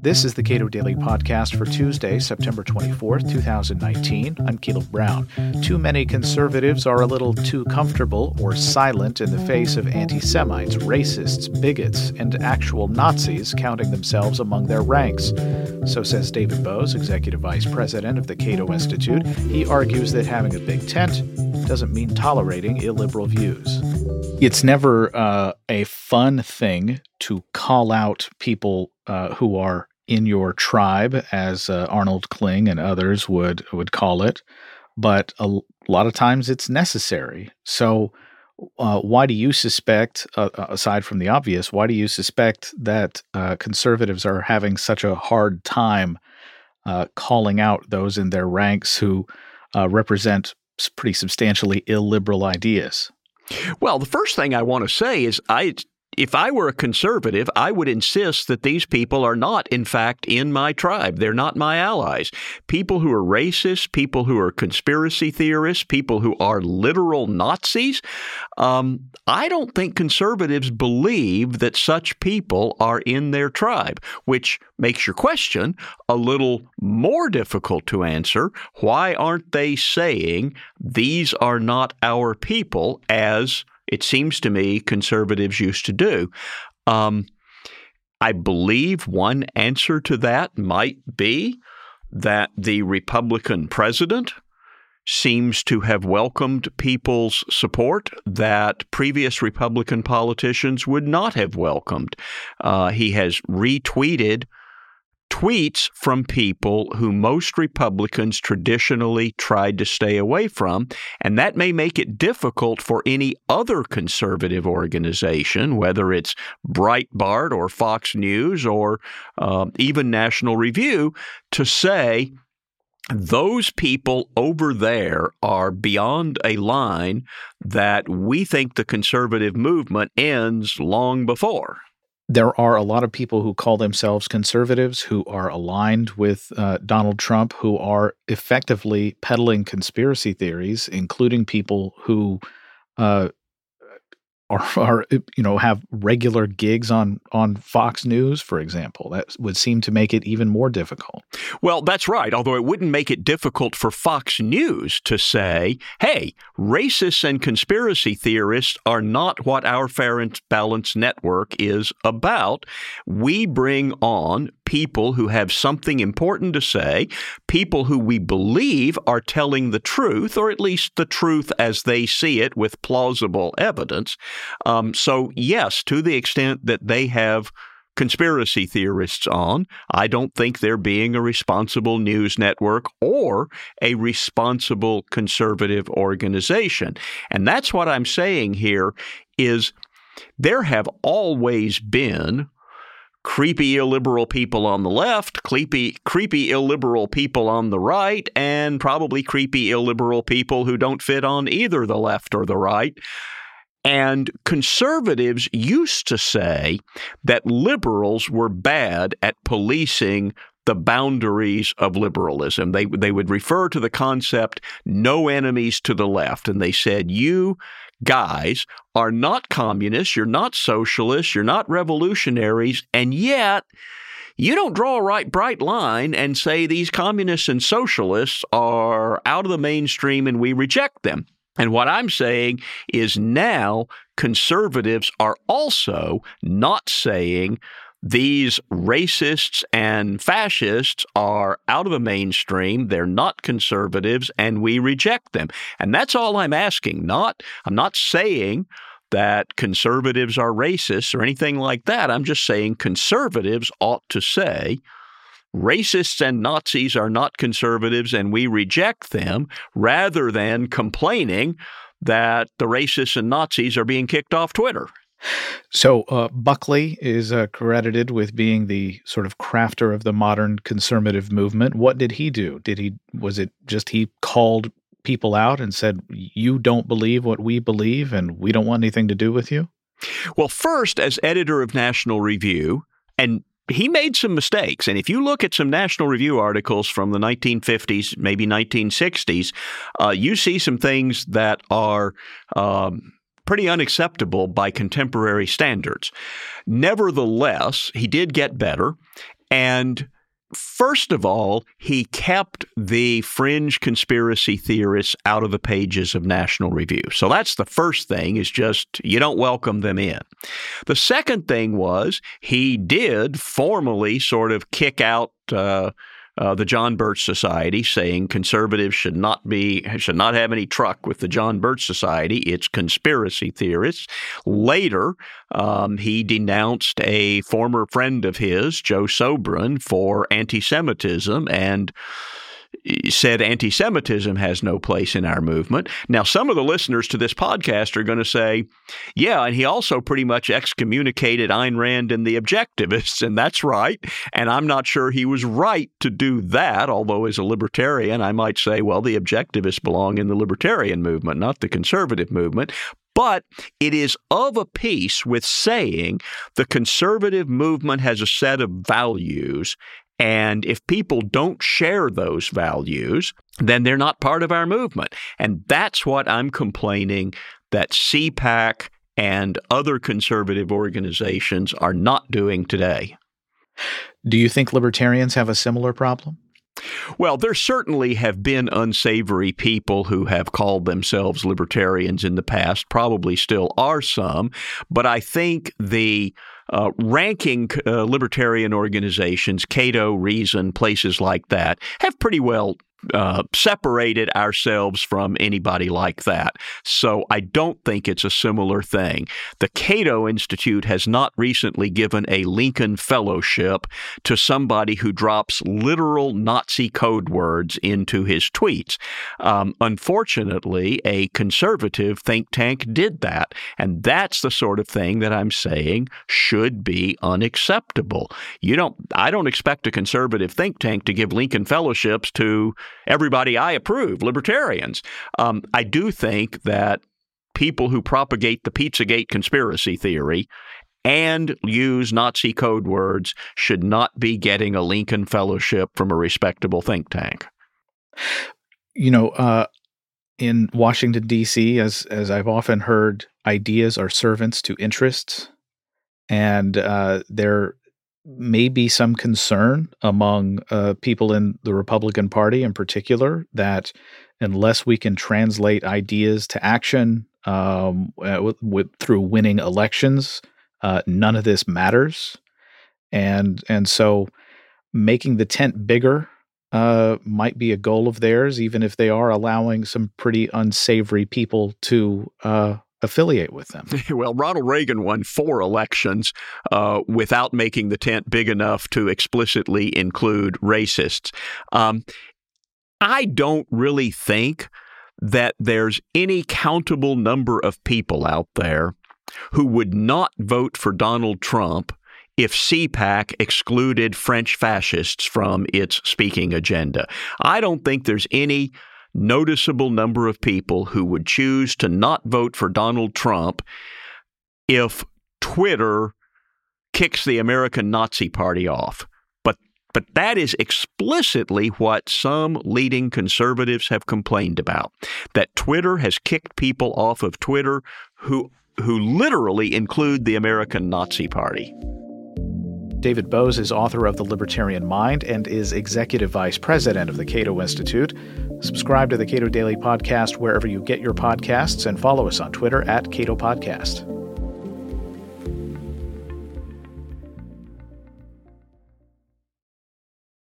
This is the Cato Daily Podcast for Tuesday, September 24th, 2019. I'm Caleb Brown. Too many conservatives are a little too comfortable or silent in the face of anti Semites, racists, bigots, and actual Nazis counting themselves among their ranks. So says David Boaz, Executive Vice President of the Cato Institute. He argues that having a big tent doesn't mean tolerating illiberal views. It's never uh, a fun thing to call out people uh, who are in your tribe, as uh, Arnold Kling and others would would call it. But a, lot of times it's necessary. So, uh, why do you suspect, uh, uh, aside from the obvious, why do you suspect that uh, conservatives are having such a hard time calling out those in their ranks who represent pretty substantially illiberal ideas? Well, the first thing I want to say is I if I were a conservative, I would insist that these people are not, in fact, in my tribe. They're not my allies. People who are racist, people who are conspiracy theorists, people who are literal Nazis. Um, I don't think conservatives believe that such people are in their tribe, which makes your question a little more difficult to answer. Why aren't they saying these are not our people as it seems to me conservatives used to do. Um, I believe one answer to that might be that the Republican president seems to have welcomed people's support that previous Republican politicians would not have welcomed. Uh, he has retweeted tweets from people who most Republicans traditionally tried to stay away from. And that may make it difficult for any other conservative organization, whether it's Breitbart or Fox News or uh, even National Review, to say, those people over there are beyond a line that we think the conservative movement ends long before there are a lot of people who call themselves conservatives who are aligned with uh, Donald Trump, who are effectively peddling conspiracy theories, including people who uh, are you know have regular gigs on on Fox News, for example. That would seem to make it even more difficult. Well, that's right. Although it wouldn't make it difficult for Fox News to say, "Hey, racists and conspiracy theorists are not what our Fair and Balanced Network is about. We bring on people who have something important to say, people who we believe are telling the truth, or at least the truth as they see it with plausible evidence. Um, so, yes, to the extent that they have conspiracy theorists on. I don't think they're being a responsible news network or a responsible conservative organization. And that's what I'm saying here is there have always been creepy illiberal people on the left, creepy creepy illiberal people on the right, and probably creepy illiberal people who don't fit on either the left or the right. And conservatives used to say that liberals were bad at policing the boundaries of liberalism. They they would refer to the concept no enemies to the left and they said you guys are not communists, you're not socialists, you're not revolutionaries, and yet you don't draw a right bright line and say these communists and socialists are out of the mainstream and we reject them. And what I'm saying is now conservatives are also not saying these racists and fascists are out of the mainstream. They're not conservatives, and we reject them. And that's all I'm asking. Not, I'm not saying that conservatives are racists or anything like that. I'm just saying conservatives ought to say racists and Nazis are not conservatives and we reject them rather than complaining that the racists and Nazis are being kicked off Twitter. So uh, Buckley is uh, credited with being the sort of crafter of the modern conservative movement. What did he do? Did he was it just he called people out and said, "You don't believe what we believe, and we don't want anything to do with you"? Well, first, as editor of National Review, and he made some mistakes. And if you look at some National Review articles from the 1950s, maybe 1960s, uh, you see some things that are. Um, pretty unacceptable by contemporary standards. Nevertheless, he did get better. And First of all, he kept the fringe conspiracy theorists out of the pages of National Review. So that's the first thing is just you don't welcome them in. The second thing was he did formally sort of kick out uh, uh, the John Birch Society, saying conservatives should not be should not have any truck with the John Birch Society. It's conspiracy theorists. Later, um, he denounced a former friend of his, Joe Sobran, for anti-Semitism and said anti Semitism has no place in our movement. Now, some of the listeners to this podcast are going to say, yeah, and he also pretty much excommunicated Ayn Rand and the objectivists, and that's right. And I'm not sure he was right to do that, although as a libertarian, I might say, well, the objectivists belong in the libertarian movement, not the conservative movement. But it is of a piece with saying the conservative movement has a set of values and if people don't share those values, then they're not part of our movement. And that's what I'm complaining that CPAC and other conservative organizations are not doing today. Do you think libertarians have a similar problem? Well, there certainly have been unsavory people who have called themselves libertarians in the past, probably still are some, but I think the uh, ranking uh, libertarian organizations, Cato, Reason, places like that, have pretty well uh, separated ourselves from anybody like that. So I don't think it's a similar thing. The Cato Institute has not recently given a Lincoln Fellowship to somebody who drops literal Nazi code words into his tweets. Um, unfortunately, a conservative think tank did that. And that's the sort of thing that I'm saying should be unacceptable. You don't, I don't expect a conservative think tank to give Lincoln Fellowships to everybody I approve, libertarians. Um, I do think that people who propagate the Pizzagate conspiracy theory and use Nazi code words should not be getting a Lincoln Fellowship from a respectable think tank. You know, uh, in Washington D.C., as as I've often heard, ideas are servants to interests, and uh, there may be some concern among uh, people in the Republican Party in particular that unless we can translate ideas to action um, uh, with, with, through winning elections, uh, none of this matters. And and so making the tent bigger uh, might be a goal of theirs, even if they are allowing some pretty unsavory people to uh, affiliate with them. well, Ronald Reagan won four elections uh, without making the tent big enough to explicitly include racists. Um, I don't really think that there's any countable number of people out there who would not vote for Donald Trump if CPAC excluded French fascists from its speaking agenda. I don't think there's any noticeable number of people who would choose to not vote for Donald Trump if Twitter kicks the American Nazi Party off. But but that is explicitly what some leading conservatives have complained about. That Twitter has kicked people off of Twitter who who literally include the American Nazi Party. David Boaz is author of The Libertarian Mind and is executive vice president of the Cato Institute. Subscribe to the Cato Daily Podcast wherever you get your podcasts and follow us on Twitter at Cato Podcast.